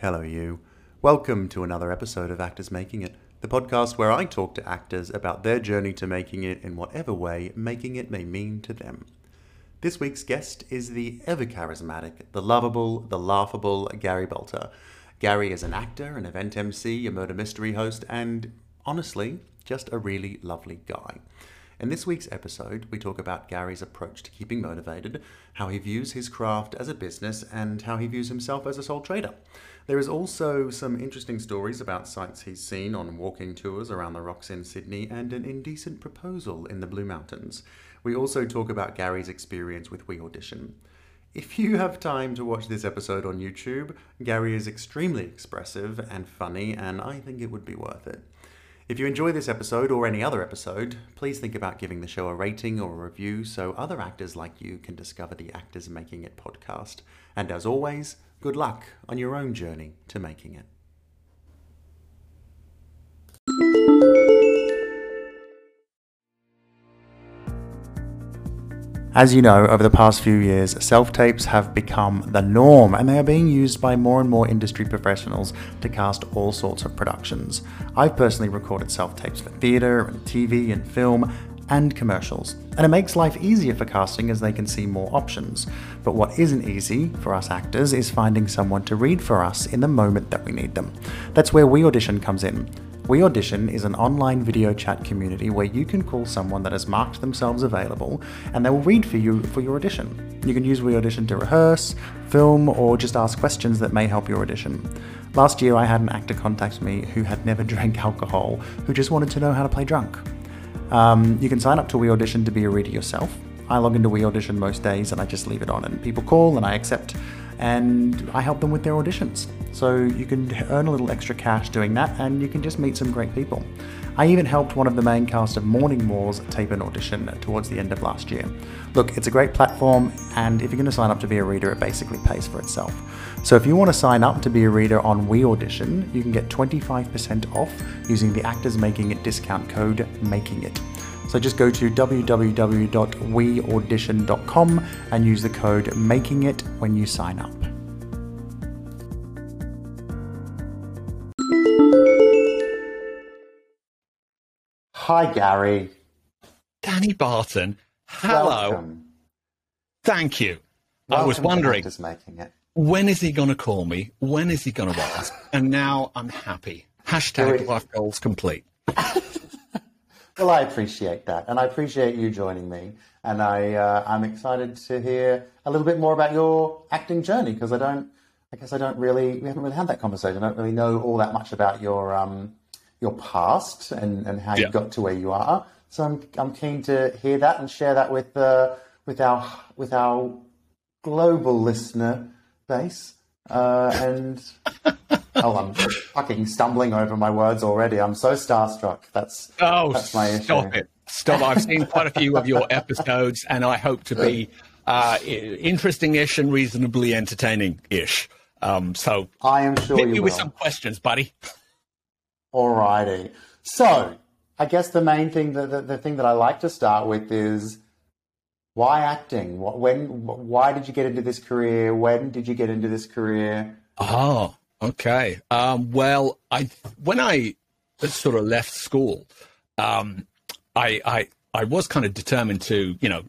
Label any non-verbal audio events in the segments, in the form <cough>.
Hello, you. Welcome to another episode of Actors Making It, the podcast where I talk to actors about their journey to making it in whatever way making it may mean to them. This week's guest is the ever charismatic, the lovable, the laughable Gary Belter. Gary is an actor, an event MC, a murder mystery host, and honestly, just a really lovely guy. In this week's episode, we talk about Gary's approach to keeping motivated, how he views his craft as a business, and how he views himself as a sole trader. There is also some interesting stories about sites he's seen on walking tours around the rocks in Sydney and an indecent proposal in the Blue Mountains. We also talk about Gary's experience with We Audition. If you have time to watch this episode on YouTube, Gary is extremely expressive and funny, and I think it would be worth it. If you enjoy this episode or any other episode, please think about giving the show a rating or a review so other actors like you can discover the Actors Making It podcast. And as always, good luck on your own journey to making it. As you know, over the past few years, self tapes have become the norm and they are being used by more and more industry professionals to cast all sorts of productions. I've personally recorded self tapes for theatre and TV and film and commercials, and it makes life easier for casting as they can see more options. But what isn't easy for us actors is finding someone to read for us in the moment that we need them. That's where We Audition comes in. We Audition is an online video chat community where you can call someone that has marked themselves available and they will read for you for your audition. You can use We Audition to rehearse, film, or just ask questions that may help your audition. Last year, I had an actor contact me who had never <laughs> drank alcohol, who just wanted to know how to play drunk. Um, you can sign up to We Audition to be a reader yourself. I log into We Audition most days and I just leave it on, and people call and I accept, and I help them with their auditions. So you can earn a little extra cash doing that, and you can just meet some great people. I even helped one of the main cast of Morning Wars tape an audition towards the end of last year. Look, it's a great platform, and if you're going to sign up to be a reader, it basically pays for itself. So if you want to sign up to be a reader on We Audition, you can get 25% off using the Actors Making It discount code Making It. So just go to www.weaudition.com and use the code Making It when you sign up. Hi, Gary. Danny Barton. Hello. Welcome. Thank you. I was wondering Actors Making It. when is he going to call me? When is he going to ask? And now I'm happy. Hashtag life goals complete. <laughs> Well, I appreciate that, and I appreciate you joining me. And I, uh, I'm excited to hear a little bit more about your acting journey because I don't, I guess I don't really, we haven't really had that conversation. I don't really know all that much about your, um, your past and, and how Yeah. you got to where you are. So I'm, I'm keen to hear that and share that with, uh, with our, with our global listener base. Uh, and <laughs> oh, I'm fucking stumbling over my words already. I'm so starstruck. That's Oh, that's my issue. stop it. Stop. I've seen quite a few of your episodes, and I hope to be uh, interesting-ish and reasonably entertaining-ish. Um, so I am sure hit you me will. with some questions, buddy. Alrighty. So, I guess the main thing, the, the, the thing that I like to start with is why acting? When? Why did you get into this career? When did you get into this career? Oh, okay. Um, well, I when I sort of left school, um, I, I I was kind of determined to, you know,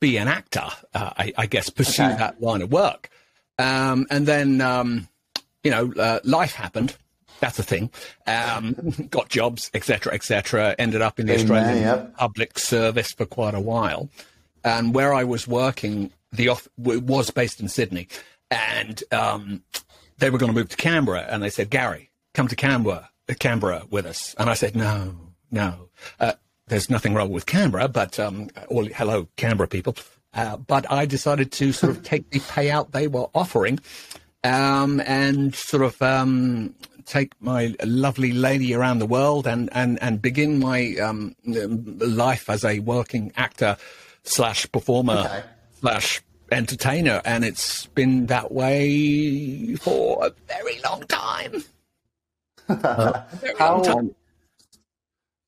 be an actor. Uh, I, I guess pursue Okay. that line of work. Um, and then, um, you know, uh, life happened. That's a thing. Um, <laughs> got jobs, etc., etc. Ended up in the Australian public service for quite a while, and where I was working, the off was based in Sydney, and um, they were going to move to Canberra, and they said, Gary, come to Canberra, Canberra with us, and I said, no, no. Uh, there's nothing wrong with Canberra, but um, all, hello, Canberra people. Uh, but I decided to sort of take the payout they were offering um, and sort of um, take my lovely lady around the world and, and, and begin my um, life as a working actor slash performer Okay. slash entertainer. And it's been that way for a very long time. Very <laughs> How- long time.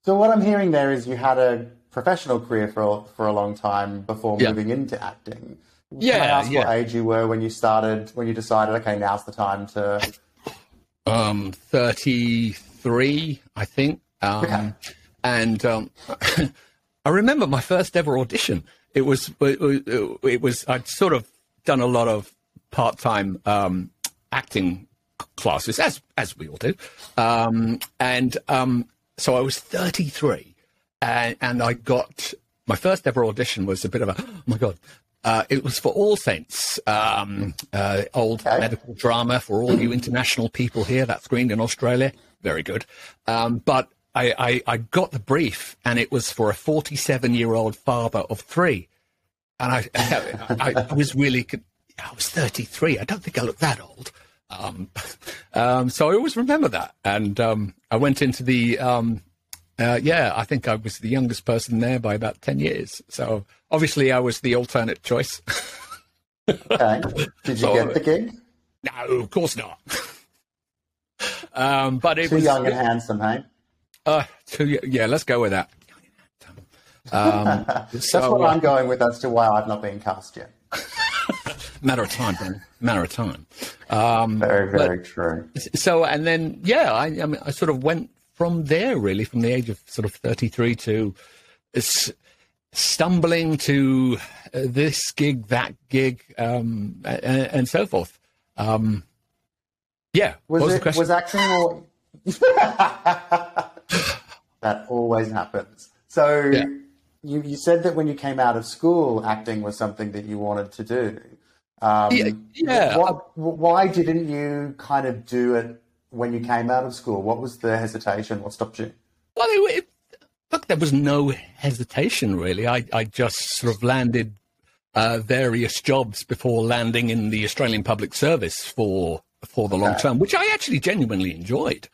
So what I'm hearing there is you had a professional career for for a long time before Yeah. moving into acting. Can I Yeah, what age you were when you started? When you decided, okay, now's the time to um, 33, I think. Um, Okay. And um, <laughs> I remember my first ever audition. It was, it was, I'd sort of done a lot of part time um, acting classes, as as we all do. Um, and um, so I was 33, and, and I got my first ever audition was a bit of a oh my god. Uh, it was for All Saints, um, uh, old Okay. medical drama for all you international people here. That screened in Australia, very good. Um, but I, I, I got the brief, and it was for a 47 year old father of three, and I, <laughs> I, I was really, I was 33. I don't think I look that old. Um, <laughs> um, so I always remember that. And um, I went into the, um, uh, yeah, I think I was the youngest person there by about 10 years. So obviously I was the alternate choice. <laughs> Okay. Did you So- get the gig? no, of course not. um, but it Too was young and handsome, hey? Uh, too, yeah, let's go with that. Um, <laughs> That's so, what uh, I'm going with as to why I've not been cast yet. <laughs> matter of time. Matter of time. Um, Very, very true. so and then yeah I, I mean I sort of went from there really from the age of sort of 33 to s- stumbling to uh, this gig that gig um and, and so forth um yeah Was was it was acting or <laughs> that always happens. So Yeah. you you said that when you came out of school, acting was something that you wanted to do. Um, Yeah, yeah. What, why didn't you kind of do it when you came out of school? What was the hesitation? What stopped you? well it, it, look there was no hesitation really I, I just sort of landed uh, various jobs before landing in the Australian Public Service for for the long term, which I actually genuinely enjoyed.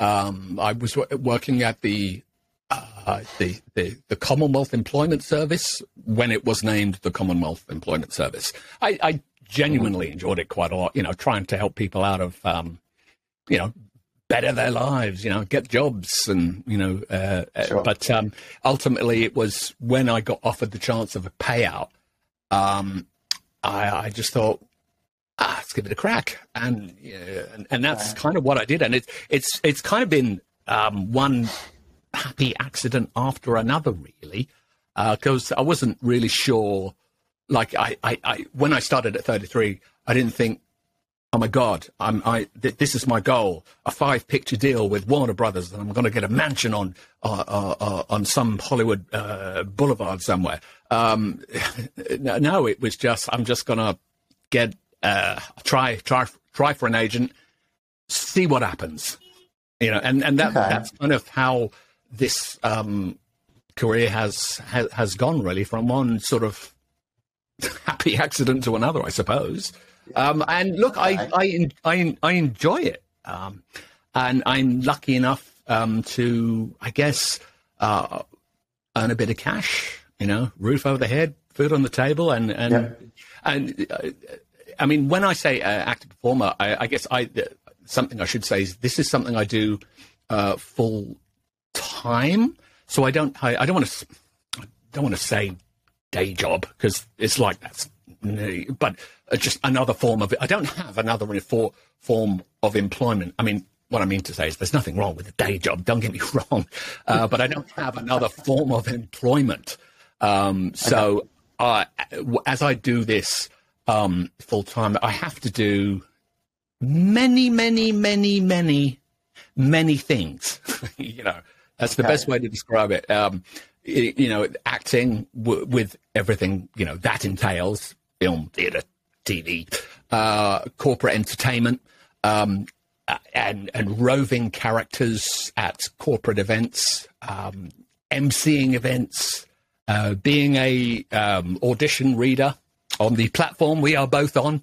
Um, I was wo- working at the, uh, the the the Commonwealth Employment Service when it was named the Commonwealth Employment Service. I, I genuinely enjoyed it quite a lot. You know, trying to help people out of um, you know better their lives, you know, get jobs and, you know, uh, uh, Sure. but um, ultimately it was when I got offered the chance of a payout, um, I, I just thought, ah, let's give it a crack. And, yeah, and, and that's kind of what I did. And it's, it's, it's kind of been um, one happy accident after another, really, because I wasn't really sure. Like I, I, I, when I started at 33, I didn't think, oh my god i'm i th- this is my goal a five picture deal with warner brothers and i'm going to get a mansion on uh, uh, uh, on some hollywood uh, boulevard somewhere um <laughs> no it was just i'm just going to get uh try try try for an agent see what happens you know and and that Okay. that's kind of how this um career has has, has gone really from one sort of <laughs> happy accident to another i suppose um, and look, I, I, I, I enjoy it. Um, and I'm lucky enough um, to, I guess, uh, earn a bit of cash, you know, roof over the head, food on the table. And, and, Yeah. and uh, I mean, when I say uh, active performer, I, I guess I, uh, something I should say is this is something I do uh, full time. So I don't, I, I don't want to, I don't want to say day job because it's like that's but uh, just another form of it. I don't have another for, form of employment. I mean, what I mean to say is there's nothing wrong with a day job. Don't get me <laughs> wrong, uh, but I don't have another form of employment. Um, so uh, as I do this um, full time, I have to do many, many, many, many, many things. <laughs> you know, that's the best way to describe it. Um, y- you know, acting w- with everything you know that entails: film, theatre, TV, uh, corporate entertainment, um, and and roving characters at corporate events, um, emceeing events, uh, being a um, audition reader on the platform we are both on.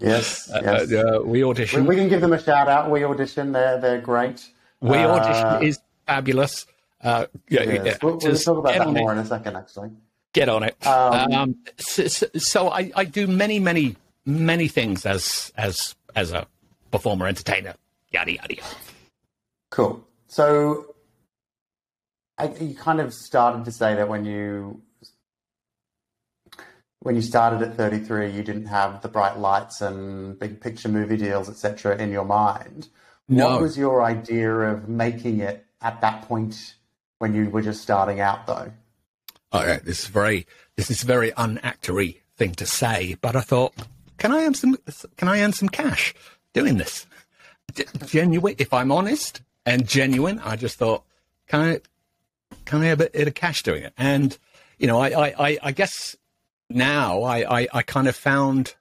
Yes, <laughs> yes. Uh, uh, we we, audition. we can give them a shout out. We audition. They're they're great. We Uh, audition is fabulous. Uh, yeah, yes. yeah, We'll, we'll talk about that on it. more in a second, actually. Get on it. Um, Um, so, so, so I, I do many, many, many things as as as a performer, entertainer, yada yada yada. Cool. So, I, you kind of started to say that when you when you started at 33, you didn't have the bright lights and big picture movie deals, etc., in your mind. No. What was your idea of making it at that point when you were just starting out, though? Oh, yeah, this is very this is a very unactory thing to say, but I thought, can I earn some can I earn some cash doing this? Genuine, if I'm honest and genuine, I just thought, can I can I have a bit of cash doing it? And you know, I, I, I guess now I, I, I kind of found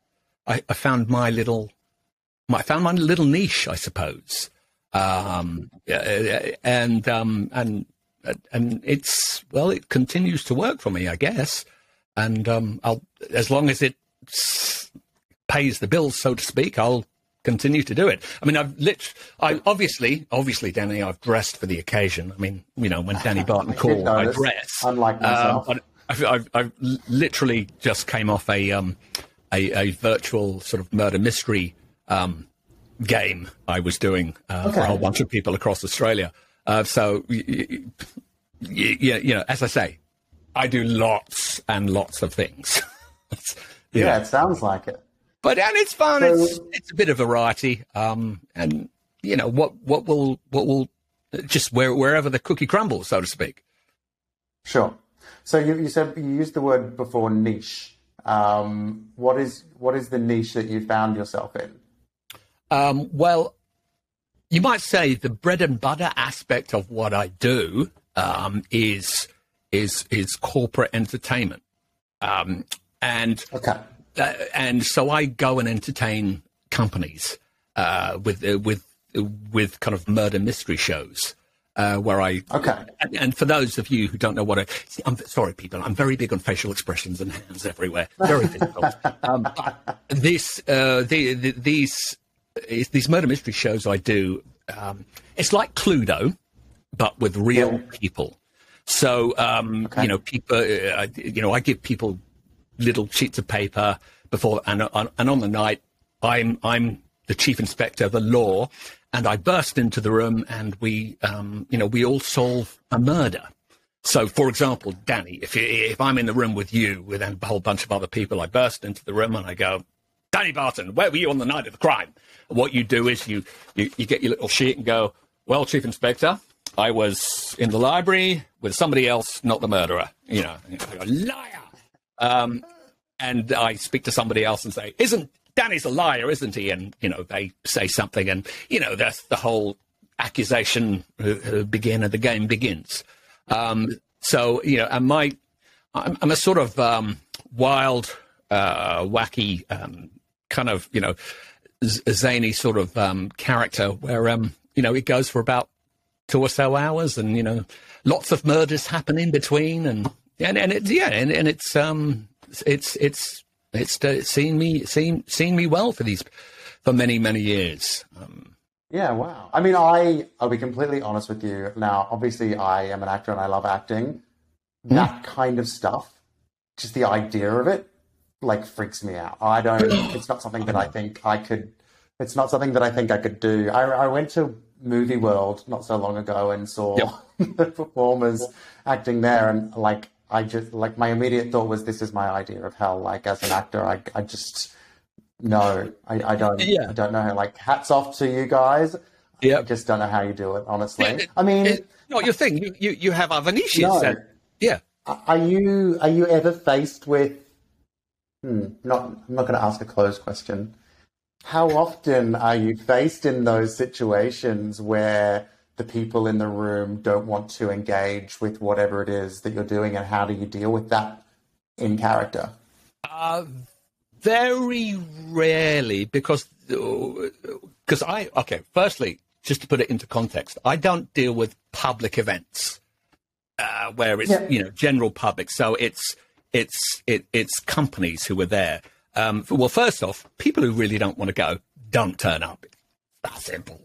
I, I found my little I found my little niche, I suppose. Um, and um, and and it's well, it continues to work for me, I guess. And um, I'll as long as it pays the bills, so to speak, I'll continue to do it. I mean, I've lit. I obviously, obviously, Danny, I've dressed for the occasion. I mean, you know, when Danny <laughs> Barton called, I dress. unlike myself. Um, I've, I've, I've literally just came off a um, a, a virtual sort of murder mystery um, game I was doing uh, for a whole bunch of people across Australia. Uh, so, yeah, you know, as I say, I do lots and lots of things. <laughs> Yeah, know. it sounds like it. but and it's fun. So- it's it's a bit of variety. Um, and you know what what will what will just where, wherever the cookie crumbles, so to speak. Sure. So you, you said you used the word before niche. Um, what is what is the niche that you found yourself in? Um, well, you might say the bread and butter aspect of what I do um, is is is corporate entertainment, um, and Okay. uh, and so I go and entertain companies uh, with uh, with with kind of murder mystery shows. Uh, where I Okay. and, and for those of you who don't know what I, I'm sorry, people, I'm very big on facial expressions and hands everywhere. Very <laughs> difficult. um, this, uh, the, the, these, these murder mystery shows I do, um, it's like Cluedo, but with real Yeah. people. So, um, you know, people, uh, you know, I give people little sheets of paper before, and on, and on the night, I'm I'm the chief inspector the law, and I burst into the room, and we, um, you know, we all solve a murder. So, for example, Danny, if if I'm in the room with you with a whole bunch of other people, I burst into the room and I go, Danny Barton, where were you on the night of the crime? What you do is you you, you get your little sheet and go, well, chief inspector, I was in the library with somebody else, not the murderer. You know, and go, liar. Um, and I speak to somebody else and say, "Isn't Danny's a liar, isn't he?" And you know, they say something, and you know, that's the whole accusation uh, uh, begin and the game begins. Um, so you know, and my, I'm, I'm a sort of um, wild, uh, wacky, um, kind of you know, z- zany sort of um, character where um, you know it goes for about two or so hours, and you know, lots of murders happen in between, and and and it's yeah, and, and it's um, it's it's it's uh, seen me seen seen me well for these for many many years. Um, Yeah, wow. I mean, I I'll be completely honest with you. Now, obviously, I am an actor and I love acting. That kind of stuff, just the idea of it, like freaks me out. I don't. <clears throat> It's not something that I think I could. It's not something that I think I could do. I, I went to Movie World not so long ago and saw <laughs> the performers acting there, and like I just like my immediate thought was, this is my idea of hell. Like as an actor, I I just no, I, I don't. Yeah. I don't know. Like hats off to you guys. Yeah. I just don't know how you do it, honestly. it- I mean, it- not your thing. You you, you have other niches. No. that- yeah. are you are you ever faced with? Hmm, not. I'm not going to ask a closed question. How often are you faced in those situations where the people in the room don't want to engage with whatever it is that you're doing, and how do you deal with that in character? Uh, very rarely because because I okay. Firstly, just to put it into context, I don't deal with public events uh, where it's Yeah. you know general public. So it's it's it, it's companies who are there. Um, well, first off, people who really don't want to go don't turn up. That's simple.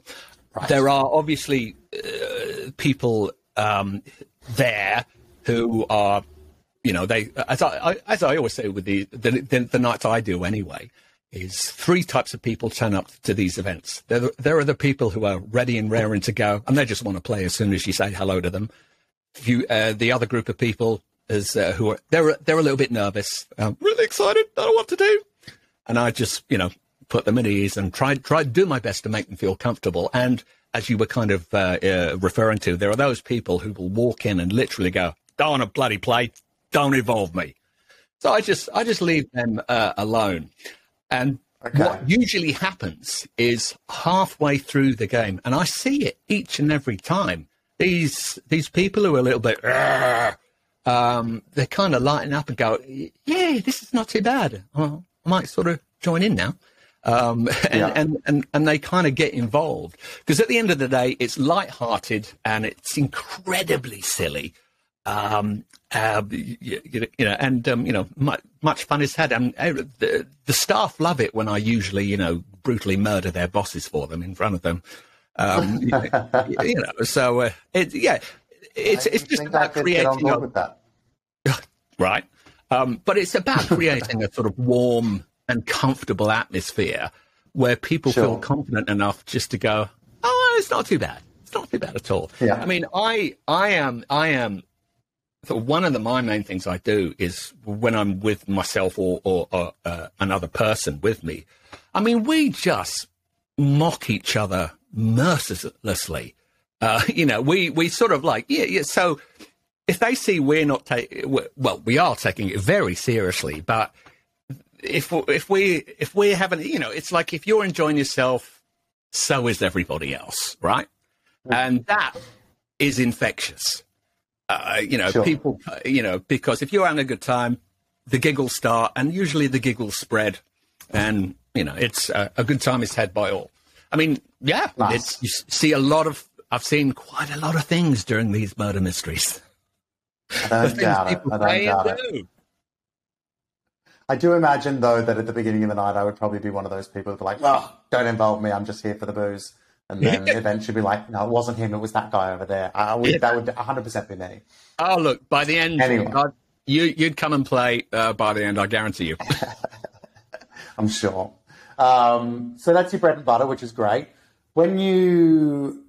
There are obviously uh, people um, there who are you know, they as I, as I always say with the, the the the nights I do anyway, is three types of people turn up to these events. There there are the people who are ready and raring to go, and they just want to play as soon as you say hello to them. You, uh, the other group of people as uh, who are they're they're a little bit nervous, um, really excited, don't know what to do, and I just you know put them at ease and try to do my best to make them feel comfortable. And as you were kind of uh, uh, referring to, there are those people who will walk in and literally go, "Don't want to bloody play, don't involve me." So I just I just leave them uh, alone, and Okay. what usually happens is halfway through the game, and I see it each and every time. These these people who are a little bit, um, they kind of lighten up and go, "Yeah, this is not too bad. Well, I might sort of join in now." Um, and, Yeah. and, and, and they kind of get involved because at the end of the day, it's light-hearted and it's incredibly silly. Um, uh, you, you, know, and um, you know, much, much fun is had. And uh, the, the staff love it when I usually, you know, brutally murder their bosses for them in front of them. Um, <laughs> you, you know, so uh, it, yeah, it's it's just about could get on creating a, <laughs> right? Um, but it's about creating a sort of warm and comfortable atmosphere where people feel confident enough just to go, "Oh, it's not too bad. It's not too bad at all." Yeah. I mean, I I am I am. So one of the my main things I do is when I'm with myself or or, or uh, another person with me. I mean, we just mock each other mercilessly. Uh, <laughs> you know, we we sort of like yeah yeah. So if they see we're not taking well, we are taking it very seriously, but if if we if we haven't, you know, it's like if you're enjoying yourself, so is everybody else, right? And that is infectious. Uh, you know, Sure. people, uh, you know, because if you're having a good time, the giggles start, and usually the giggles spread, and you know, it's uh, a good time is had by all. I mean, yeah, Nice. it's you see a lot of. I've seen quite a lot of things during these murder mysteries. I don't <laughs> doubt it. I don't doubt it. I do imagine though that at the beginning of the night I would probably be one of those people who like, "Oh, don't involve me. I'm just here for the booze." And then eventually be like, "No, it wasn't him. It was that guy over there." I would, that would 100 percent be me. Oh, look, by the end, Anyway. God, you, you'd come and play uh, by the end, I guarantee you. <laughs> I'm sure. Um, so that's your bread and butter, which is great. When you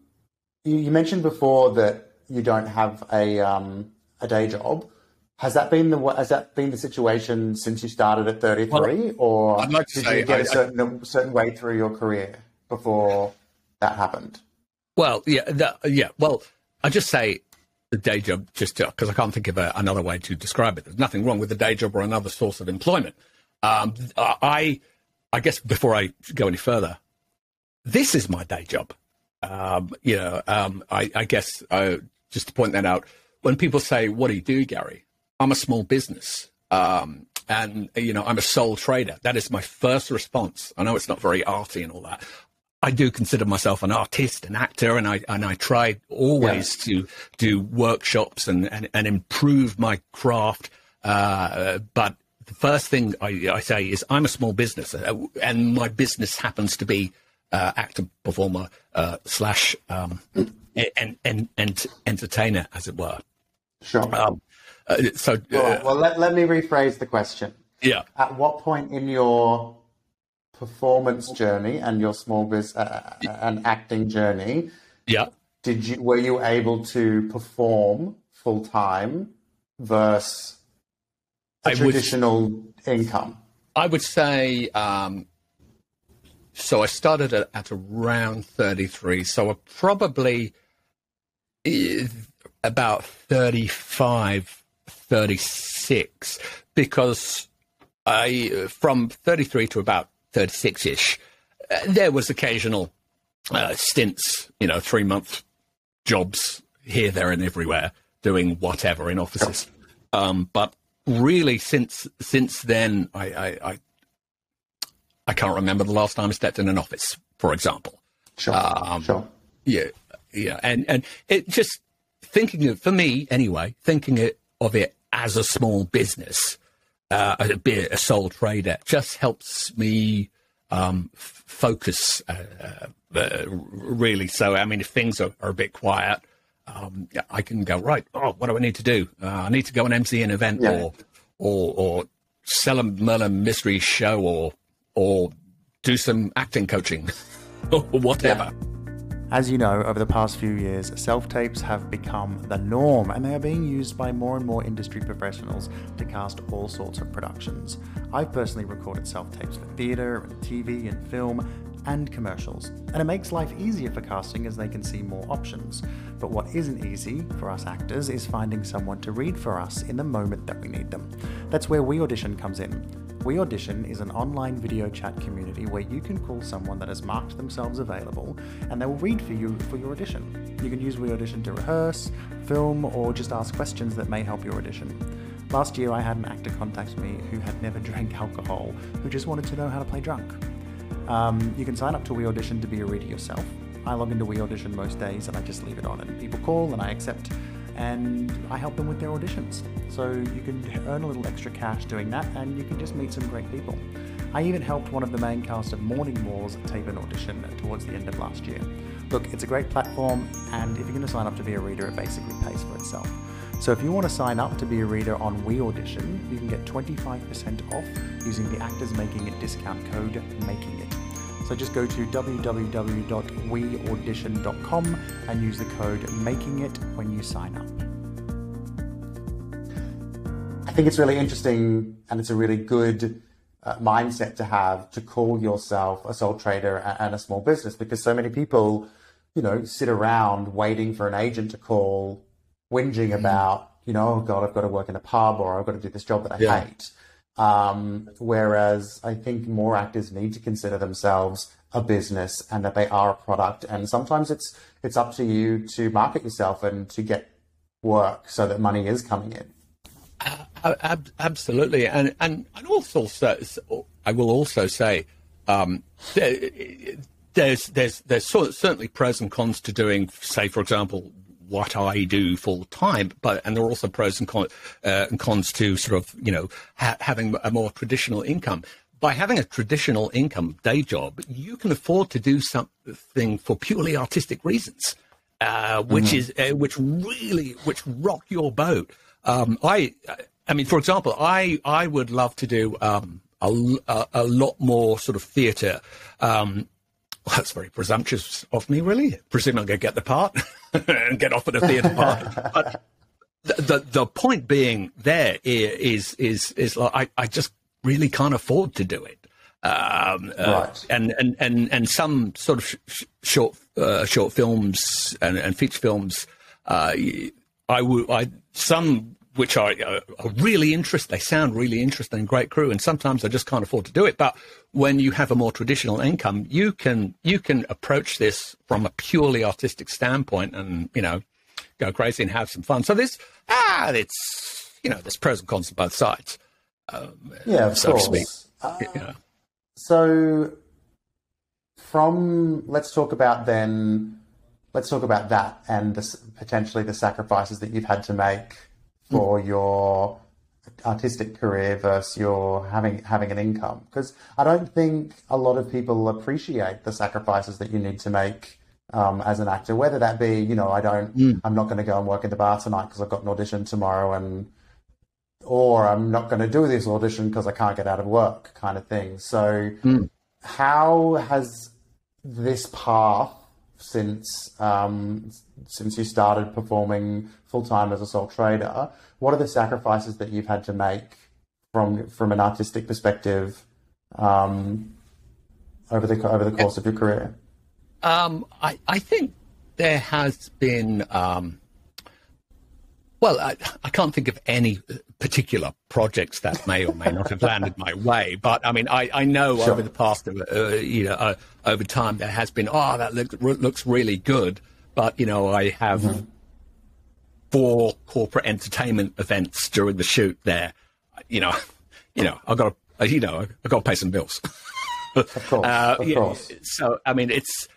you, you mentioned before that you don't have a um, a day job, has that been the has that been the situation since you started at 33, or I'd like to did say you get I- a certain a certain way through your career before that happened? Well, yeah, the, yeah. Well, I just say the day job, just because I can't think of a, another way to describe it. There's nothing wrong with the day job or another source of employment. Um, I, I guess before I go any further, this is my day job. Um, you know, um, I, I guess uh, just to point that out, when people say, "What do you do, Gary?" I'm a small business. Um, and you know, I'm a sole trader. That is my first response. I know it's not very arty and all that. I do consider myself an artist, an actor, and I and I try always to do workshops and, and, and improve my craft. Uh, but the first thing I, I say is I'm a small business, uh, and my business happens to be uh, actor, performer, uh, slash um, and, and and entertainer, as it were. Sure. Um, uh, so uh, right, well, let, let me rephrase the question. yeah, At what point in your performance journey and your small business uh, and acting journey yeah. did you were you able to perform full time versus a I would- traditional income? I would say um, so. I started at, at around 33, so I probably eh, about 35, 36, because I from 33 to about 36 ish, uh, there was occasional uh, stints, you know, three month jobs here, there, and everywhere, doing whatever in offices. Um, but really, since since then, I, I, I I can't remember the last time I stepped in an office, for example. Sure, Um, sure. Yeah, yeah, and and it just thinking of for me anyway, thinking it, of it as a small business, uh, a, be a sole trader, just helps me um, f- focus uh, uh, really. So I mean, if things are, are a bit quiet, um, yeah, I can go right. Oh, what do I need to do? Uh, I need to go and MC an event, Yeah. or or or sell a murder mystery show, or or do some acting coaching, <laughs> or whatever. As you know, over the past few years, self tapes have become the norm and they are being used by more and more industry professionals to cast all sorts of productions. I've personally recorded self tapes for theatre and TV and film and commercials, and it makes life easier for casting as they can see more options. But what isn't easy for us actors is finding someone to read for us in the moment that we need them. That's where We Audition comes in. We Audition is an online video chat community where you can call someone that has marked themselves available and they will read for you for your audition. You can use We Audition to rehearse, film, or just ask questions that may help your audition. Last year, I had an actor contact me who had never <laughs> drank alcohol, who just wanted to know how to play drunk. Um, you can sign up to We Audition to be a reader yourself. I log into We Audition most days and I just leave it on, and people call and I accept and I help them with their auditions. So you can earn a little extra cash doing that, and you can just meet some great people. I even helped one of the main cast of Morning Wars tape an audition towards the end of last year. Look, it's a great platform, and if you're going to sign up to be a reader, it basically pays for itself. So if you want to sign up to be a reader on We Audition, you can get 25% off using the Actors Making It discount code MAKING IT. So just go to www.weaudition.com and use the code MAKING IT when you sign up. I think it's really interesting and it's a really good uh, mindset to have to call yourself a sole trader and a small business because so many people, you know, sit around waiting for an agent to call, whinging mm. about, you know, oh God, I've got to work in a pub or I've got to do this job that I yeah. hate. Um, whereas I think more actors need to consider themselves a business and that they are a product. And sometimes it's it's up to you to market yourself and to get work so that money is coming in. Ab- absolutely, and and and also I will also say um, there, there's there's there's certainly pros and cons to doing, say, for example, what I do full time, but and there are also pros and, con, uh, and cons to sort of you know ha- having a more traditional income. By having a traditional income day job, you can afford to do something for purely artistic reasons, uh, which mm-hmm. is uh, which really which rock your boat. Um, I I mean, for example, I I would love to do um, a, a, a, lot more sort of theatre. Um, well, that's very presumptuous of me, really. Presuming I'm going to get the part <laughs> and get offered a theatre part. But the, the, the point being there is is is like I, I just really can't afford to do it. Um, uh, right. and, and, and, and some sort of sh- short uh, short films and, and feature films, uh, I would I some which are, uh, are, really interesting. They sound really interesting, great crew, and sometimes I just can't afford to do it. But when you have a more traditional income, you can you can approach this from a purely artistic standpoint, and you know, go crazy and have some fun. So this ah, it's you know, there's pros and cons on both sides. Um, yeah, of so course. Uh, you know. So, from let's talk about then. Let's talk about that and the, potentially the sacrifices that you've had to make for your artistic career versus your having having an income because I don't think a lot of people appreciate the sacrifices that you need to make um, as an actor. Whether that be, you know, I don't, mm. I'm not going to go and work in the bar tonight because I've got an audition tomorrow, and or I'm not going to do this audition because I can't get out of work, kind of thing. So, mm. how has this path since um, since you started performing full time as a sole trader. What are the sacrifices that you've had to make from from an artistic perspective um, over the over the course of your career? Um, I, I think there has been. Um, well, I, I, can't think of any particular projects that may or may not have <laughs> landed my way, but I mean, I, I know sure. over the past, uh, you know, uh, over time there has been, oh, that looks, looks really good, but you know, I have mm-hmm. four corporate entertainment events during the shoot there. You know, <laughs> you know, I've got to, you know, I've got to pay some bills. <laughs> of course, uh, of course. So, I mean, it's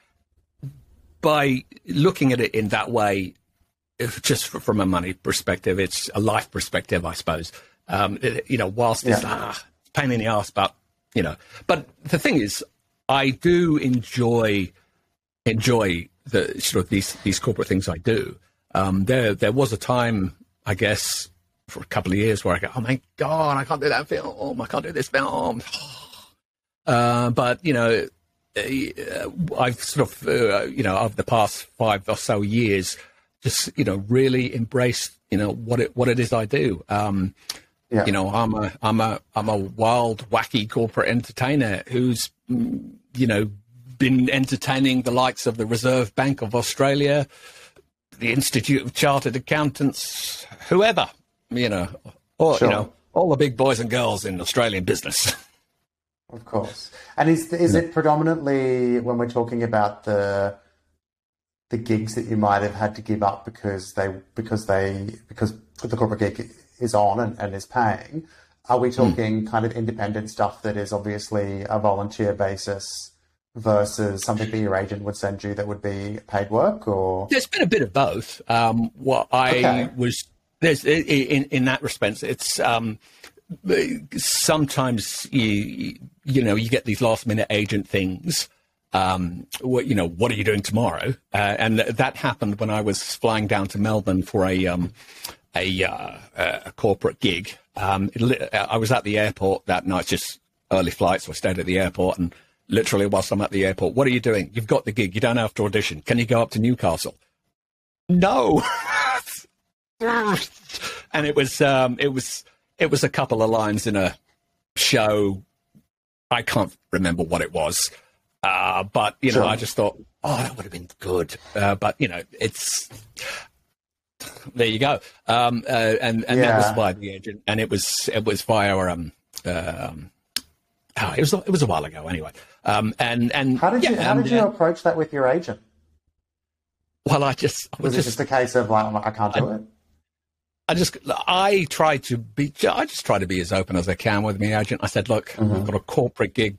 by looking at it in that way, just from a money perspective, it's a life perspective, I suppose. Um, it, you know, whilst it's yeah. ah, pain in the ass, but you know, but the thing is, I do enjoy enjoy the sort of these these corporate things I do. Um, there there was a time, I guess, for a couple of years where I go, oh my god, I can't do that film, I can't do this film. <sighs> Uh, but you know, uh, I've sort of, uh, you know, over the past five or so years, just you know, really embrace you know, what it what it is I do. Um, yeah. You know, I'm a I'm a I'm a wild, wacky corporate entertainer who's, mm, you know, been entertaining the likes of the Reserve Bank of Australia, the Institute of Chartered Accountants, whoever, you know, or sure. you know, all the big boys and girls in Australian business. <laughs> Of course. And is is it predominantly when we're talking about the the gigs that you might have had to give up because they because they because the corporate gig is on and, and is paying? Are we hmm. talking mm. kind of independent stuff that is obviously a volunteer basis versus something that your agent would send you that would be paid work or there's been a bit of both um, what i okay. was there's in in that respect it's um, sometimes you you know you get these last minute agent things um, what you know what are you doing tomorrow uh, and that happened when i was flying down to melbourne for a um, a, uh, a corporate gig um, it, i was at the airport that night just early flights so i stayed at the airport and literally whilst I'm at the airport. What are you doing? You've got the gig. You don't have to audition. Can you go up to Newcastle? No. <laughs> and it was um, it was it was a couple of lines in a show. I can't remember what it was, uh, but you know, sure. I just thought, oh, that would have been good. Uh, but you know, it's there. You go. Um, uh, and and yeah. that was by the agent, and it was it was via um, um oh, it was it was a while ago anyway. Um, and and how did yeah, you how did you approach that with your agent? Well, I just I was, was it just a case of like I can't do I, it. I just I try to be I just try to be as open as I can with my agent. I said, look, mm-hmm. I've got a corporate gig.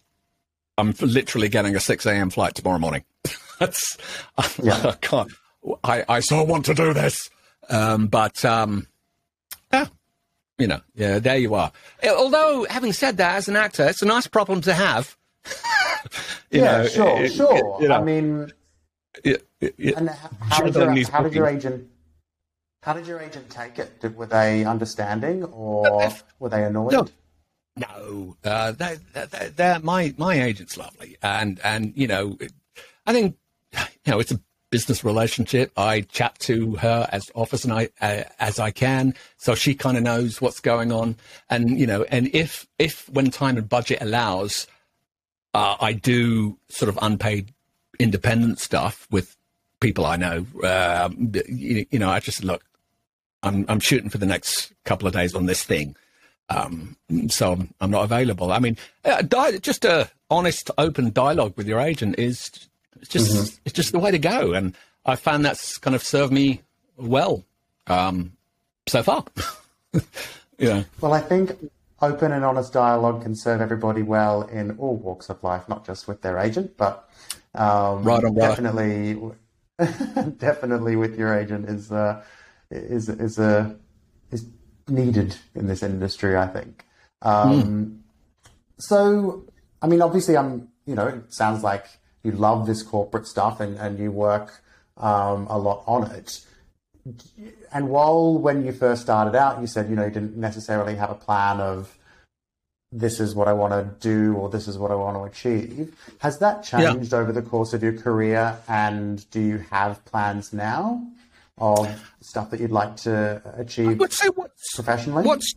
I'm literally getting a six a.m. flight tomorrow morning. <laughs> That's yeah. <laughs> I can't. I I so want to do this, um, but um, yeah, you know, yeah, there you are. Although, having said that, as an actor, it's a nice problem to have. <laughs> yeah, know, sure, it, sure. It, you know, I mean, it, and how, did your, how did your agent? How did your agent take it? Did, were they understanding or were they annoyed? No, no. Uh, they're, they're, they're, my my agent's lovely, and and you know, I think you know it's a business relationship. I chat to her as often I, uh, as I can, so she kind of knows what's going on. And you know, and if if when time and budget allows, uh, I do sort of unpaid independent stuff with people I know. Uh, you, you, know, I just look. I'm I'm shooting for the next couple of days on this thing. Um, so I'm, I'm, not available. I mean, uh, di- just a honest, open dialogue with your agent is just mm-hmm. it's just the way to go, and I found that's kind of served me well um, so far. <laughs> yeah. Well, I think open and honest dialogue can serve everybody well in all walks of life, not just with their agent, but um, right on, definitely, <laughs> definitely with your agent is uh, is is a needed in this industry. I think. Um, mm. So, I mean, obviously, I'm. You know, it sounds like you love this corporate stuff and, and you work um, a lot on it. And while when you first started out, you said, you know, you didn't necessarily have a plan of this is what I want to do or this is what I want to achieve. Has that changed yeah. over the course of your career? And do you have plans now of stuff that you'd like to achieve what's, professionally? What's,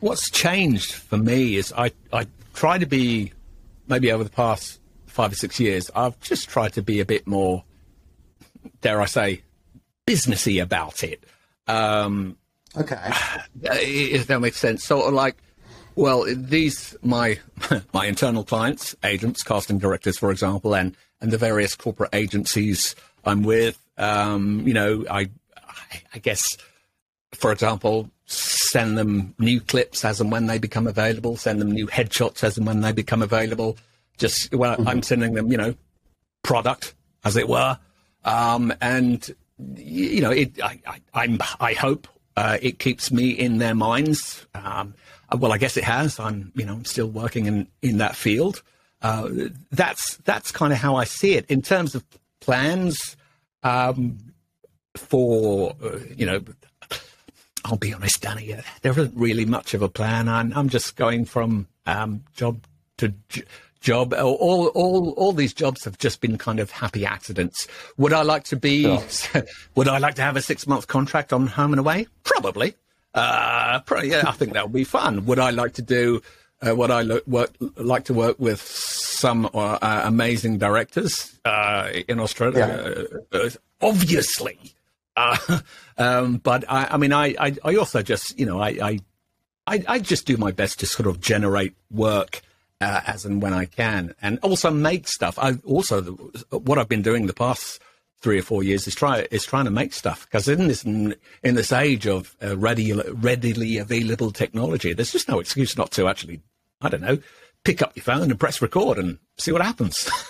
what's changed for me is I, I try to be, maybe over the past five or six years, I've just tried to be a bit more, dare I say, businessy about it. Um, okay, <sighs> if that makes sense. Sort of like, well, these my <laughs> my internal clients, agents, casting directors, for example, and and the various corporate agencies I'm with. Um, you know, I I guess, for example, send them new clips as and when they become available. Send them new headshots as and when they become available. Just well, mm-hmm. I'm sending them, you know, product as it were, um, and you know, it. I, I, am I hope uh, it keeps me in their minds. Um, well, I guess it has. I'm, you know, I'm still working in in that field. Uh, that's that's kind of how I see it in terms of plans um, for uh, you know. I'll be honest, Danny. There isn't really much of a plan. I'm, I'm just going from um, job to job. All, all, all these jobs have just been kind of happy accidents. Would I like to be? <laughs> Would I like to have a six month contract on Home and Away? Probably. Uh, probably, yeah, I think that would be fun. Would I like to do? Uh, would I lo- work, like to work with some uh, amazing directors uh, in Australia? Yeah. Uh, obviously. Uh, <laughs> um, but I, I mean, I, I, I, also just, you know, I, I, I, just do my best to sort of generate work uh, as and when I can, and also make stuff. I also what I've been doing the past three or four years is try is trying to make stuff because in this in this age of uh, ready, readily available technology, there's just no excuse not to actually, I don't know, pick up your phone and press record and see what happens. <laughs>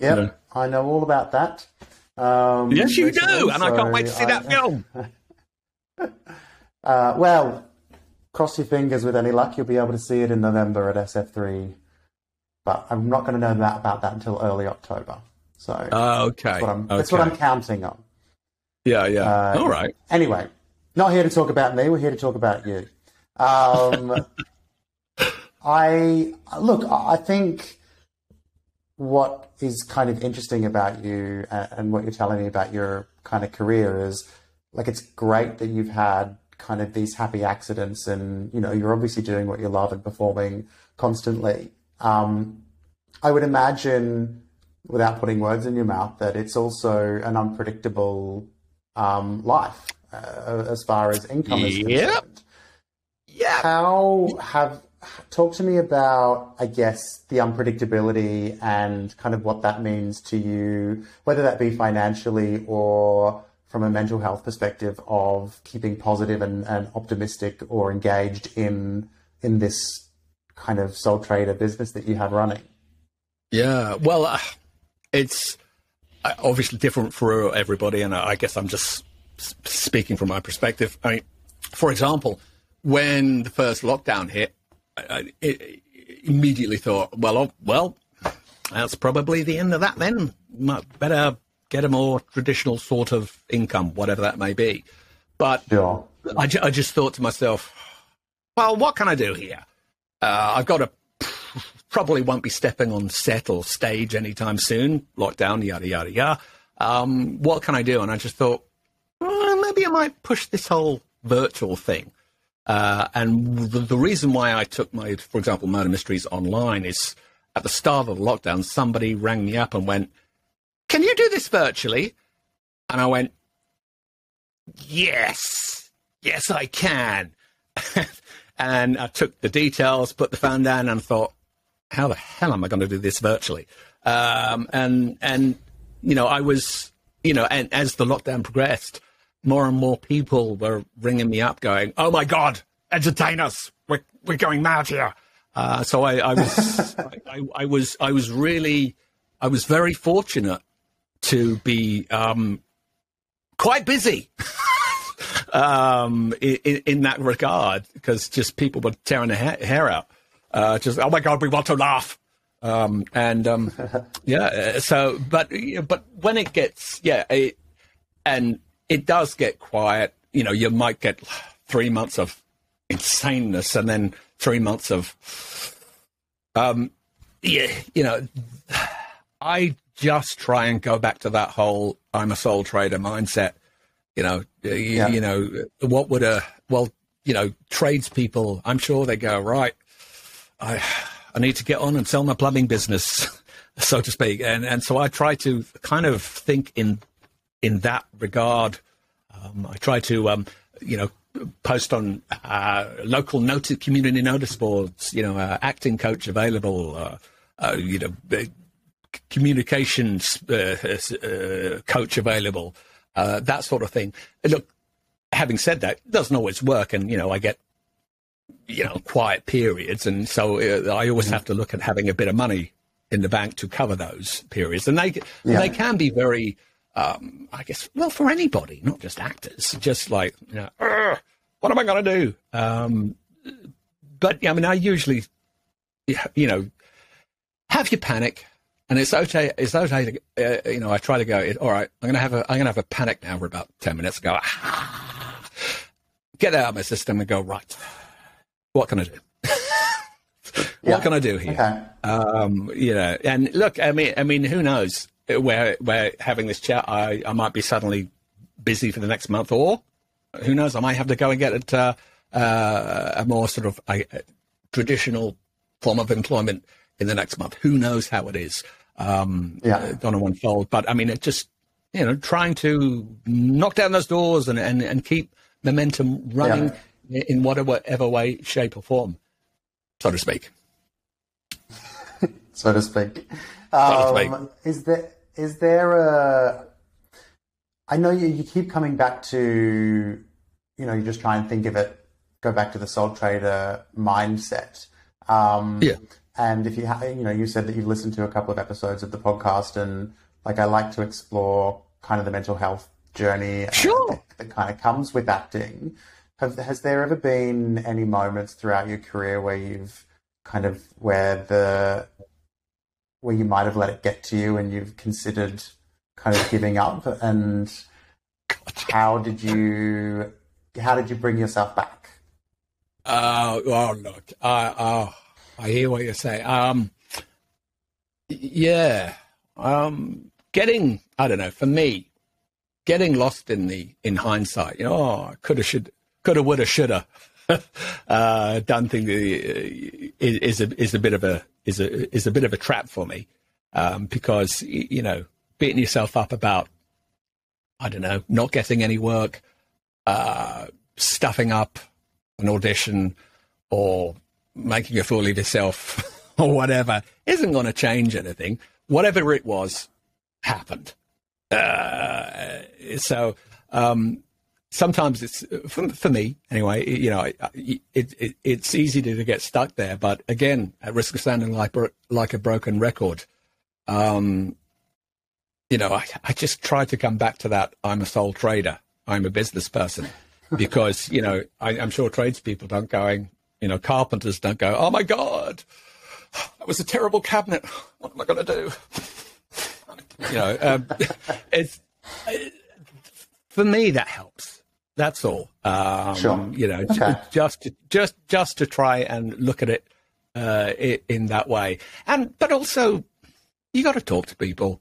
Yeah, you know? I know all about that. Um, yes, you do, and I can't wait to see I, that film. <laughs> uh, well, cross your fingers with any luck, you'll be able to see it in November at SF3. But I'm not going to know that about that until early October. So uh, okay. That's what, I'm, okay. that's what I'm counting on. Yeah, yeah. Uh, All right. Anyway, not here to talk about me. We're here to talk about you. Um, <laughs> I look. I think what is kind of interesting about you and, and what you're telling me about your kind of career is like it's great that you've had kind of these happy accidents and you know you're obviously doing what you love and performing constantly. Um, i would imagine without putting words in your mouth that it's also an unpredictable um, life uh, as far as income is concerned. Yeah how have talk to me about i guess the unpredictability and kind of what that means to you whether that be financially or from a mental health perspective of keeping positive and, and optimistic or engaged in in this kind of sole trader business that you have running? Yeah, well, uh, it's uh, obviously different for everybody, and I guess I'm just speaking from my perspective. I mean, for example, when the first lockdown hit, I, I immediately thought, well, oh, well, that's probably the end of that. Then better get a more traditional sort of income, whatever that may be. But yeah. I, ju- I just thought to myself, well, what can I do here? Uh, I've got to probably won't be stepping on set or stage anytime soon. Lockdown, yada yada yada. Um, what can I do? And I just thought, well, maybe I might push this whole virtual thing. Uh, and the, the, reason why I took my, for example, murder mysteries online is at the start of the lockdown, somebody rang me up and went, can you do this virtually? And I went, Yes, yes, I can. <laughs> and I took the details, put the phone down, and thought, How the hell am I going to do this virtually? Um, and, and, you know, I was, you know, and as the lockdown progressed, more and more people were ringing me up going, Oh my God, entertain us. We're, we're going mad here. Uh, so I, I was, <laughs> I, I, was, I was really, I was very fortunate to be um, quite busy <laughs> um, in, in, that regard because just people were tearing their hair out. Uh, just oh my god, we want to laugh. Um, and um, <laughs> yeah, so but but when it gets yeah, it, and it does get quiet. You know, you might get three months of insaneness and then three months of um, yeah, you know, I just try and go back to that whole I'm a sole trader mindset. You know, you, yeah. you know, what would a, well, you know, tradespeople, I'm sure they go, right, I, I need to get on and sell my plumbing business, <laughs> so to speak. And, and so I try to kind of think in, in that regard. Um, I try to, um, you know, post on uh, local noted community notice boards, you know, uh, acting coach available, uh, uh you know, communications uh, uh, coach available, uh, that sort of thing. Look, having said that, it doesn't always work, and you know I get you know quiet periods, and so uh, I always mm-hmm. have to look at having a bit of money in the bank to cover those periods, and they yeah. they can be very. Um, I guess, well, for anybody, not just actors, just like, you know, what am I going to do? Um, but I mean, I usually, you know, have your panic, and it's okay. It's okay. To, uh, you know, I try to go. All right, I'm gonna have a. I'm gonna have a panic now for about ten minutes. Go, ah, get out of my system and go. Right, what can I do? <laughs> what Yeah. can I do here? Okay. Um, you know, and look, I mean, I mean, who knows? Where we're having this chat, I, I might be suddenly busy for the next month, or who knows? I might have to go and get it, uh, uh, a more sort of a, a traditional form of employment in the next month. Who knows how it is? Um, Yeah. going to unfold. But I mean, it just you know, trying to knock down those doors and and, and keep momentum running in whatever, way, shape, or form, so to speak. <laughs> so to speak. So to speak. Um, is there is there a? I know you, you keep coming back to, you know, you just try and think of it, go back to the sole trader mindset. Um, Yeah. And if you ha- you know, you said that you've listened to a couple of episodes of the podcast, and like I like to explore kind of the mental health journey uh, Sure. that, that kind of comes with acting. Have, has there ever been any moments throughout your career where you've kind of where the where you might have let it get to you and you've considered kind of giving up? And how did you how did you bring yourself back? Uh, oh, look, I, oh, I hear what you're saying. Um, yeah, um, getting, I don't know, for me, getting lost in the, in hindsight, you know, oh, coulda, should, coulda, woulda, shoulda, <laughs> uh, done thing uh, is, is a, is a bit of a, is a, is a bit of a trap for me. Um, because, you know, beating yourself up about, I don't know, not getting any work, uh, stuffing up an audition or making a fool of yourself <laughs> or whatever isn't going to change anything. Whatever it was happened. Uh, so um, sometimes it's for, for me anyway. You know, it, it, it's easy to, to get stuck there. But again, at risk of sounding like like a broken record, um, you know, I, I just try to come back to that. I'm a sole trader. I'm a business person <laughs> because you know I, I'm sure tradespeople don't going. You know, carpenters don't go. Oh my God, that was a terrible cabinet. What am I going to do? You know, um, <laughs> it's for me that helps. That's all. Um, Sure. You know, Okay. just to, just just to try and look at it uh, in that way, and but also you got to talk to people.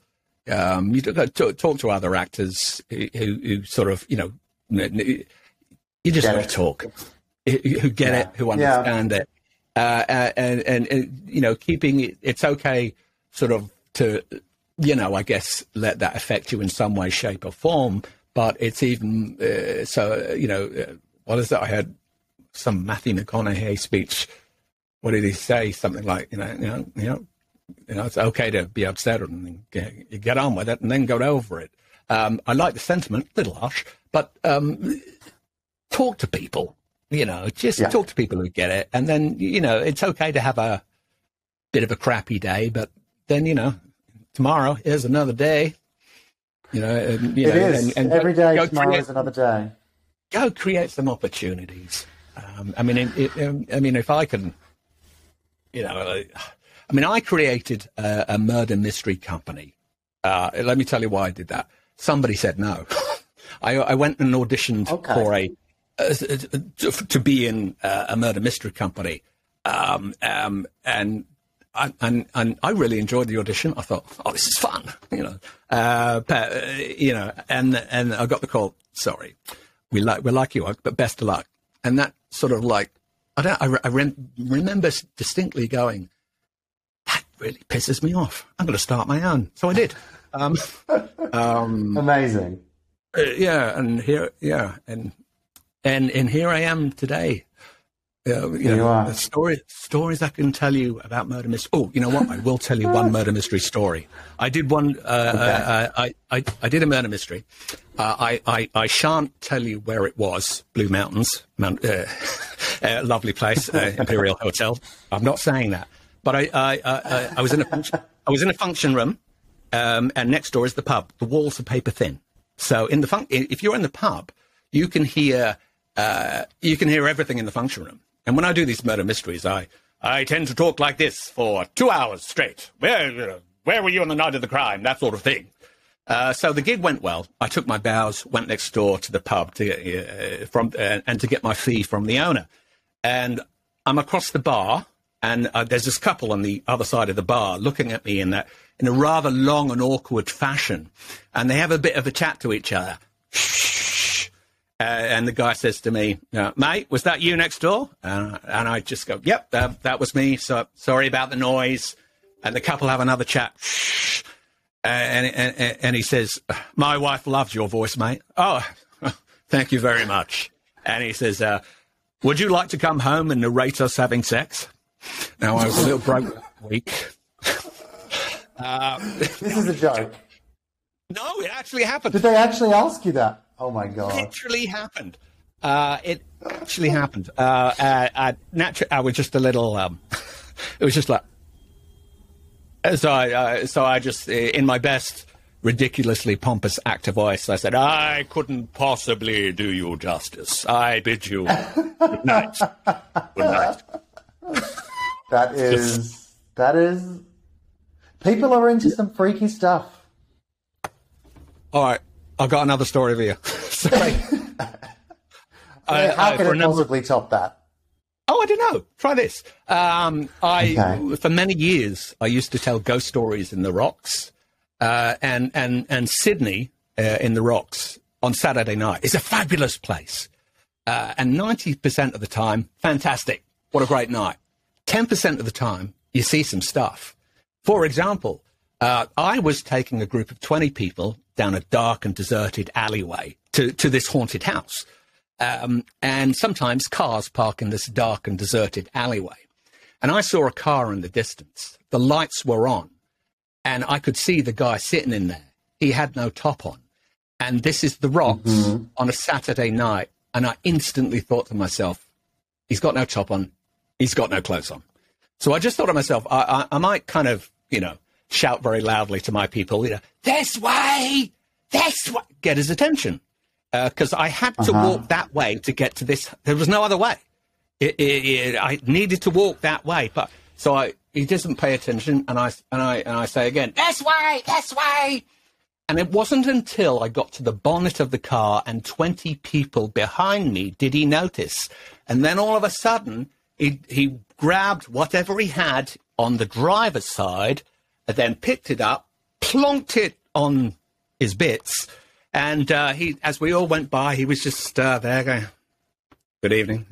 Um, you got to talk to other actors who, who, sort of, you know, you just got to talk, who get Yeah. it, who Yeah. understand it, uh, uh, and, and and you know, keeping it. It's okay, sort of, to you know, I guess let that affect you in some way, shape, or form. But it's even uh, so, you know, uh, what is that? I had some Matthew McConaughey speech. What did he say? Something like, you know, you know, you know, you know, it's okay to be upset and get, get on with it and then go over it. Um, I like the sentiment, a little harsh, but um, talk to people. You know, just Yeah. talk to people who get it, and then you know it's okay to have a bit of a crappy day, but then you know tomorrow is another day. You know, and, you it know, is and, and every day go tomorrow create- is another day go create some opportunities. Um, I mean, it, it, um, I mean, if I can, you know, I mean, I created a, a murder mystery company. Uh, let me tell you why I did that. Somebody said no. <laughs> I, I went and auditioned Okay. for a uh, to, to be in uh, a murder mystery company, um, um, and I, and and I really enjoyed the audition. I thought, oh, this is fun, you know, uh, but, uh, you know, and and I got the call. Sorry, we like we like you, but best of luck. And that sort of like I don't I, re- I rem- remember distinctly going, that really pisses me off. I'm going to start my own. So I did. Um, <laughs> um, amazing uh, yeah, and here, yeah, and and and here I am today. Uh, you you know, are. story, stories I can tell you about murder mystery. Oh, you know what? I will tell you one <laughs> murder mystery story. I did one. Uh, uh, I, I I did a murder mystery. Uh, I, I I shan't tell you where it was. Blue Mountains, Mount, uh, <laughs> uh, lovely place, uh, Imperial <laughs> Hotel. I'm not saying that, but I I, I, I I was in a function, I was in a function room, um, and next door is the pub. The walls are paper thin. So in the fun- if you're in the pub, you can hear uh, you can hear everything in the function room. And when I do these murder mysteries, I I tend to talk like this for two hours straight. Where where were you on the night of the crime? That sort of thing. Uh, so the gig went well. I took my bows, went next door to the pub to get, uh, from uh, and to get my fee from the owner. And I'm across the bar and uh, there's this couple on the other side of the bar looking at me in that in a rather long and awkward fashion, and they have a bit of a chat to each other. Uh, and the guy says to me, uh, "Mate, was that you next door?" Uh, and I just go, "Yep, that, that was me. So sorry about the noise." And the couple have another chat. And, and, and he says, "My wife loves your voice, mate." Oh, <laughs> thank you very much. And he says, uh, "Would you like to come home and narrate us having sex?" Now I was a little broke that week. this is a joke. No, it actually happened. Did they actually ask you that? Oh my god! It literally happened. Uh, it actually happened. Uh, uh, I, natu- I was just a little. Um, <laughs> it was just like. So I, uh, so I just, uh, in my best ridiculously pompous actor voice, I said, "I couldn't possibly do you justice. I bid you good night. Good night." <laughs> That is that is. People are into some freaky stuff. All right, I've got another story for you. <laughs> Sorry. <laughs> I- How I- can for it possibly top that? Oh, I don't know. Try this. Um, I Okay. for many years I used to tell ghost stories in the rocks, uh, and and and Sydney uh, in the rocks on Saturday night is a fabulous place, uh, and ninety percent of the time, fantastic. What a great night. Ten percent of the time, you see some stuff. For example, uh, I was taking a group of twenty people down a dark and deserted alleyway to to this haunted house. Um, and sometimes cars park in this dark and deserted alleyway. And I saw a car in the distance. The lights were on, and I could see the guy sitting in there. He had no top on. And this is the rocks on a Saturday night. And I instantly thought to myself, he's got no top on, he's got no clothes on. So I just thought to myself, I, I, I might kind of, you know, shout very loudly to my people, you know, this way, this way, get his attention. Uh, because I had to uh-huh. walk that way to get to this. There was no other way. It, it, it, I needed to walk that way, but so I he doesn't pay attention, and I and I and I say again, this way, this way. And it wasn't until I got to the bonnet of the car and 20 people behind me did he notice. And then all of a sudden, he, he grabbed whatever he had on the driver's side then picked it up, plonked it on his bits. And uh, he, as we all went by, he was just uh, there going, good evening.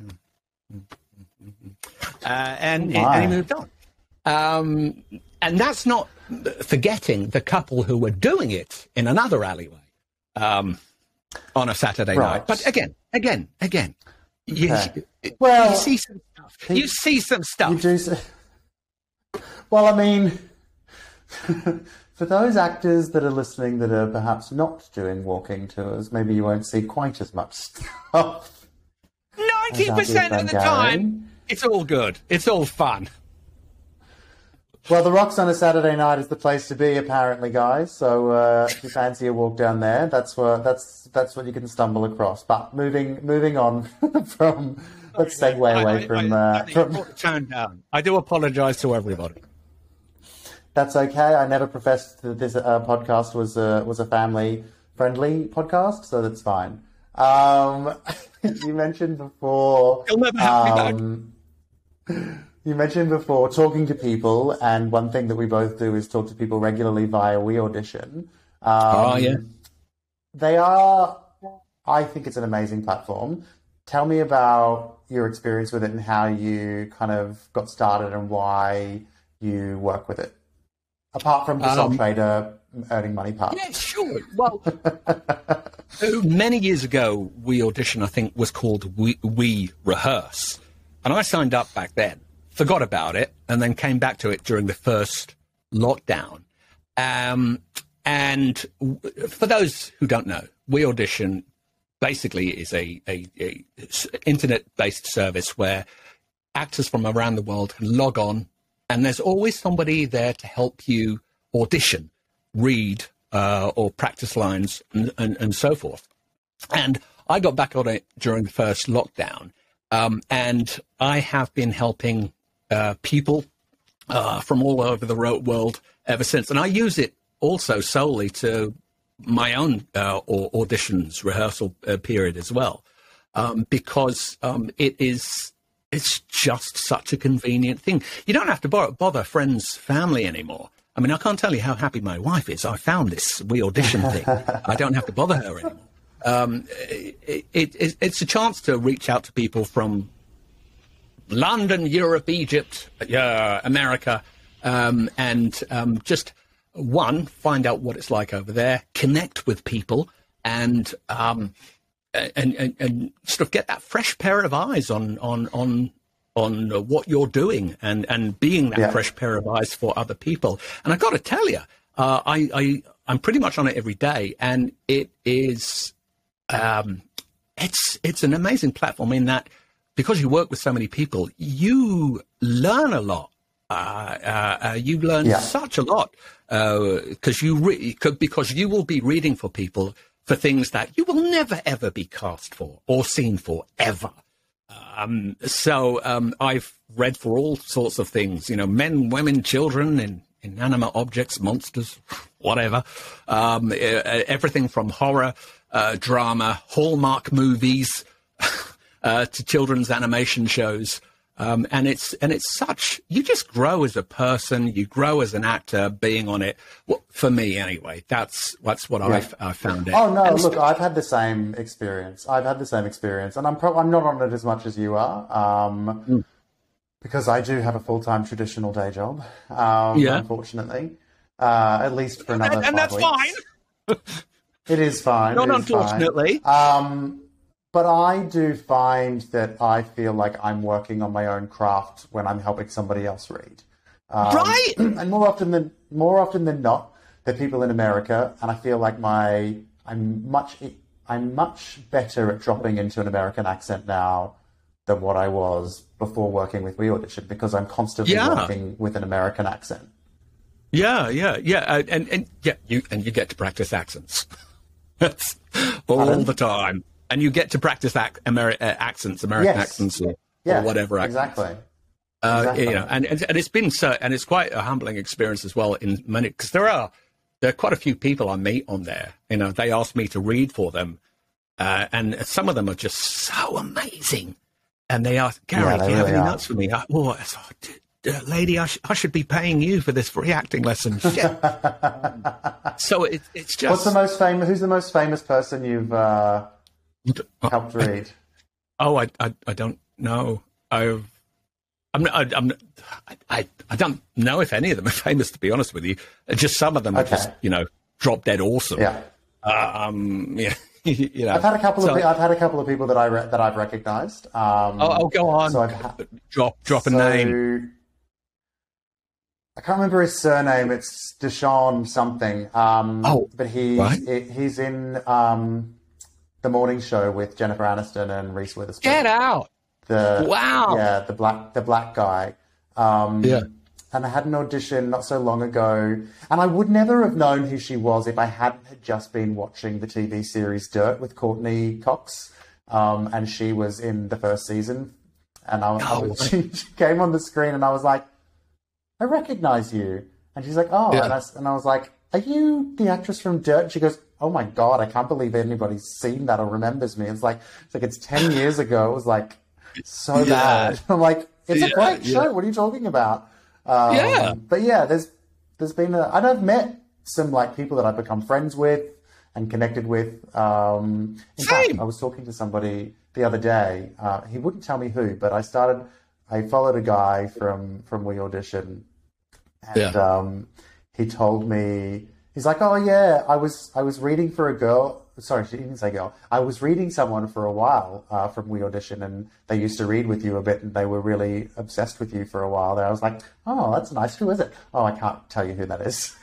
Uh, and, Oh, and he moved on. Um, and that's not forgetting the couple who were doing it in another alleyway um, on a Saturday Right. night. But again, again, again, you, Okay. you Well, see some stuff. You see some stuff. You do. Well, I mean, <laughs> for those actors that are listening that are perhaps not doing walking tours, maybe you won't see quite as much <laughs> stuff. Ninety percent of the time, it's all good. It's all fun. Well, the Rocks on a Saturday night is the place to be, apparently, guys. So uh, if you fancy a walk down there, that's where that's that's what you can stumble across. But moving moving on <laughs> from, let's segue I- away I- from I- uh, from. I down. I do apologise to everybody. That's okay. I never professed that this uh, podcast was a was a family friendly podcast, so that's fine. Um, <laughs> you mentioned before. You'll never have me back. um, You mentioned before talking to people, and one thing that we both do is talk to people regularly via We Audition. Um, Oh, yeah. They are, I think it's an amazing platform. Tell me about your experience with it and how you kind of got started and why you work with it. Apart from the Sole Um, Trader earning money part. Yeah, sure. Well, <laughs> many years ago, We Audition, I think, was called We, we Rehearse. And I signed up back then, forgot about it, and then came back to it during the first lockdown. Um, and for those who don't know, We Audition basically is a a internet-based service where actors from around the world can log on, and there's always somebody there to help you audition, read, uh, or practice lines, and, and, and so forth. And I got back on it during the first lockdown, um, and I have been helping uh, people uh, from all over the world ever since. And I use it also solely to my own uh, au- auditions rehearsal uh, period as well, um, because um, it is it's just such a convenient thing. You don't have to bother, bother friends, family anymore. I mean, I can't tell you how happy my wife is. I found this we audition thing. I don't have to bother her anymore. Um, it, it, it, it's a chance to reach out to people from London, Europe, Egypt, uh, America, um, and um, just one find out what it's like over there, connect with people, and um, and, and, and sort of get that fresh pair of eyes on on on on what you're doing and and being that Yeah. fresh pair of eyes for other people. And I've got to tell you, uh, I, I I'm pretty much on it every day, and it is um, it's it's an amazing platform in that because you work with so many people, you learn a lot. Uh, uh, uh, you learn Yeah. such a lot because you re- could- because you will be reading for people for things that you will never ever be cast for or seen for ever. Um, so um, I've read for all sorts of things, you know, men, women, children, and inanimate objects, monsters, whatever. Um, everything from horror, uh, drama, Hallmark movies, <laughs> uh, to children's animation shows. Um, and it's and it's such you just grow as a person, you grow as an actor being on it. Well, for me anyway, that's that's what I've uh, found out. Oh no! And Look, I've had the same experience. I've had the same experience, and I'm pro- I'm not on it as much as you are, um, Hmm. because I do have a full time traditional day job. Um, Yeah. unfortunately, uh, at least for another. and, and five that's weeks. fine. It is fine. Not it is fine. unfortunately. Um, but I do find that I feel like I'm working on my own craft when I'm helping somebody else read. Um, Right. <clears throat> And more often than more often than not, they're people in America, and I feel like my I'm much I'm much better at dropping into an American accent now than what I was before working with We Audition because I'm constantly Yeah. working with an American accent. Yeah, yeah, yeah, uh, and and yeah, you and you get to practice accents. <laughs> That's all Pardon? the time, and you get to practice ac- Ameri- uh, accents, American Yes. accents, or, Yeah, or whatever. accent. exactly. Uh, Exactly. You know, and, and and it's been so, and it's quite a humbling experience as well. In many, because there are there are quite a few people I meet on there. You know, they ask me to read for them, uh, and some of them are just so amazing. And they ask Gary, Yeah, do they you have really any are. notes for me? I, oh, I thought, "D- lady, I, sh- I should be paying you for this free acting lesson. <laughs> Shit. so it, it's just What's the most famous? Who's the most famous person you've uh, helped read? Oh, I, I, I don't know. I've, I'm, not- I'm, not- I, I, don't know if any of them are <laughs> famous, to be honest with you. Uh, Just some of them are just, you know, drop dead awesome. Yeah. Um, <laughs> yeah, you know. I've had a couple So- of I've had a couple of people that I re- that I've recognised. Um, Oh, oh, go on. So I've ha- drop, drop a name. I can't remember his surname. It's Deshawn something. Um, Oh, but he's right. he's in um, the morning show with Jennifer Aniston and Reese Witherspoon. Get out. The Wow. yeah, the black the black guy. Um, Yeah. And I had an audition not so long ago, and I would never have known who she was if I hadn't had just been watching the TV series Dirt with Courteney Cox, um, and she was in the first season. And I, I Oh, was, <laughs> she, she came on the screen, and I was like, "I recognize you." And she's like, "Oh," Yeah. and, I, s- and I was like, "Are you the actress from Dirt?" She goes, "Oh my god, I can't believe anybody's seen that or remembers me." It's like it's like it's ten years ago. It was like so <laughs> Yeah. bad. <laughs> I'm like, it's a Yeah, great yeah. show. What are you talking about? Um, Yeah. But yeah, there's there's been a, and I've met some like people that I've become friends with and connected with. Um, in fact, I was talking to somebody the other day. Uh, he wouldn't tell me who, but I started. I followed a guy from from We Audition, and um, he told me he's like, "Oh yeah, I was I was reading for a girl. Sorry, she didn't say girl. I was reading someone for a while uh, from We Audition, and they used to read with you a bit, and they were really obsessed with you for a while." There, I was like, "Oh, that's nice. Who is it? Oh, I can't tell you who that is."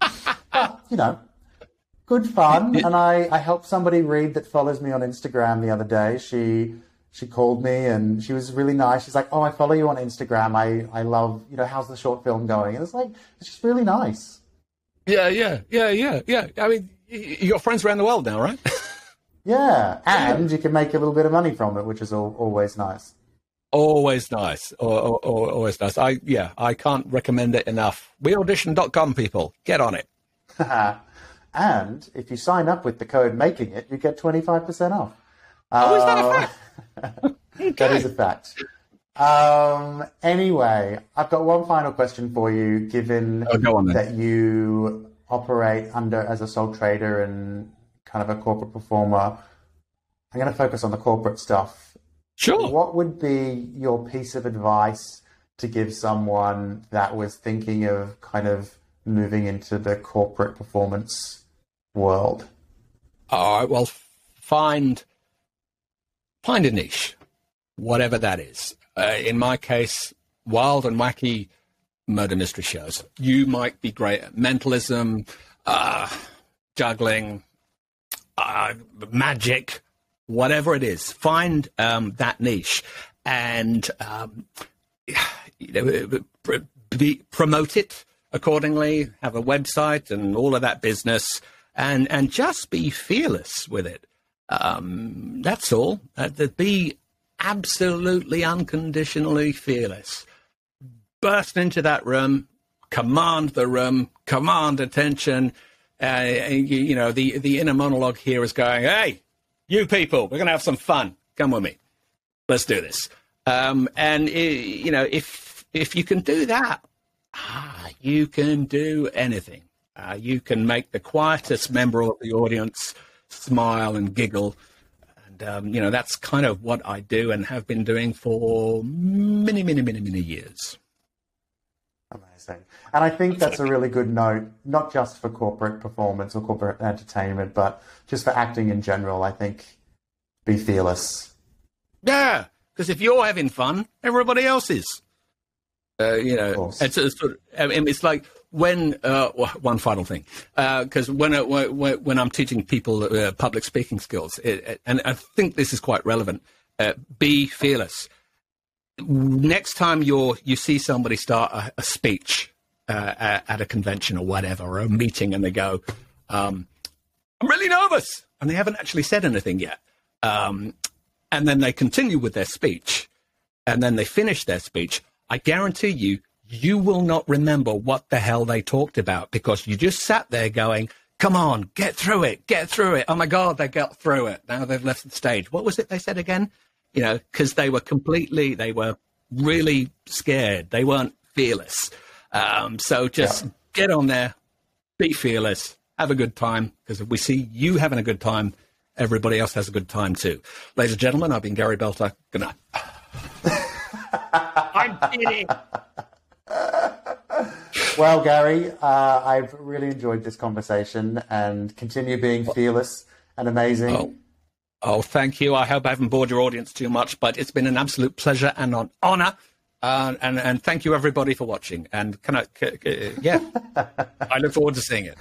<laughs> but, you know, good fun. And I, I helped somebody read that follows me on Instagram the other day. She she called me and she was really nice. She's like, "Oh, I follow you on Instagram. I I love you know how's the short film going?" And it's like it's just really nice. Yeah, yeah, yeah, yeah, yeah. I mean, you got friends around the world now, right? <laughs> Yeah, and you can make a little bit of money from it, which is al- always nice. always nice. Or, always nice. I, yeah, I can't recommend it enough. WeAudition.com, people. Get on it. <laughs> and if you sign up with the code "Making It," you get twenty five percent off. Oh, is that a Uh, fact? <laughs> That is a fact. Um, anyway, I've got one final question for you. Given Oh, that you operate under as a sole trader and kind of a corporate performer, I'm going to focus on the corporate stuff. Sure. What would be your piece of advice to give someone that was thinking of kind of moving into the corporate performance world? All right. Well, find find a niche, whatever that is. Uh, in my case, wild and wacky murder mystery shows. You might be great at mentalism, uh, juggling, uh, magic, whatever it is. Find um, that niche and um, <sighs> you know, be, promote it accordingly. Have a website and all of that business, and and just be fearless with it. Um, that's all. Uh, be absolutely unconditionally fearless. Burst into that room, command the room, command attention. Uh, you, you know the the inner monologue here is going, "Hey, you people, we're going to have some fun. Come with me. Let's do this." Um, and i you know, if if you can do that, ah, you can do anything. Uh, you can make the quietest member of the audience smile and giggle. And, um, you know, that's kind of what I do and have been doing for many, many, many, many years. Amazing. And I think that's a really good note, not just for corporate performance or corporate entertainment, but just for acting in general. I think be fearless. Yeah, because if you're having fun, everybody else is. Uh, you know, course. it's, sort of, I mean, it's like when uh, one final thing, because when, I- when when I'm teaching people uh, public speaking skills, it, it- and I think this is quite relevant. Uh, be fearless. Next time you you see somebody start a, a speech uh, at, at a convention or whatever, or a meeting, and they go, um, "I'm really nervous," and they haven't actually said anything yet. Um, and then they continue with their speech, and then they finish their speech, I guarantee you, you will not remember what the hell they talked about because you just sat there going, come on, get through it, get through it. Oh my God, they got through it. Now they've left the stage. What was it they said again? You know, because they were completely, they were really scared. They weren't fearless. Um, so just Yeah. get on there, be fearless, have a good time because if we see you having a good time, everybody else has a good time too. Ladies and gentlemen, I've been Gary Belter. Good night. <laughs> I'm kidding. Well, Gary, uh, I've really enjoyed this conversation and continue being fearless and amazing. Oh. Oh, thank you. I hope I haven't bored your audience too much, but it's been an absolute pleasure and an honor. Uh, and and thank you everybody for watching. And can I, c- c- yeah, <laughs> I look forward to seeing it.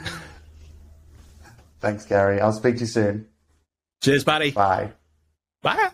Thanks, Gary. I'll speak to you soon. Cheers, buddy. Bye. Bye.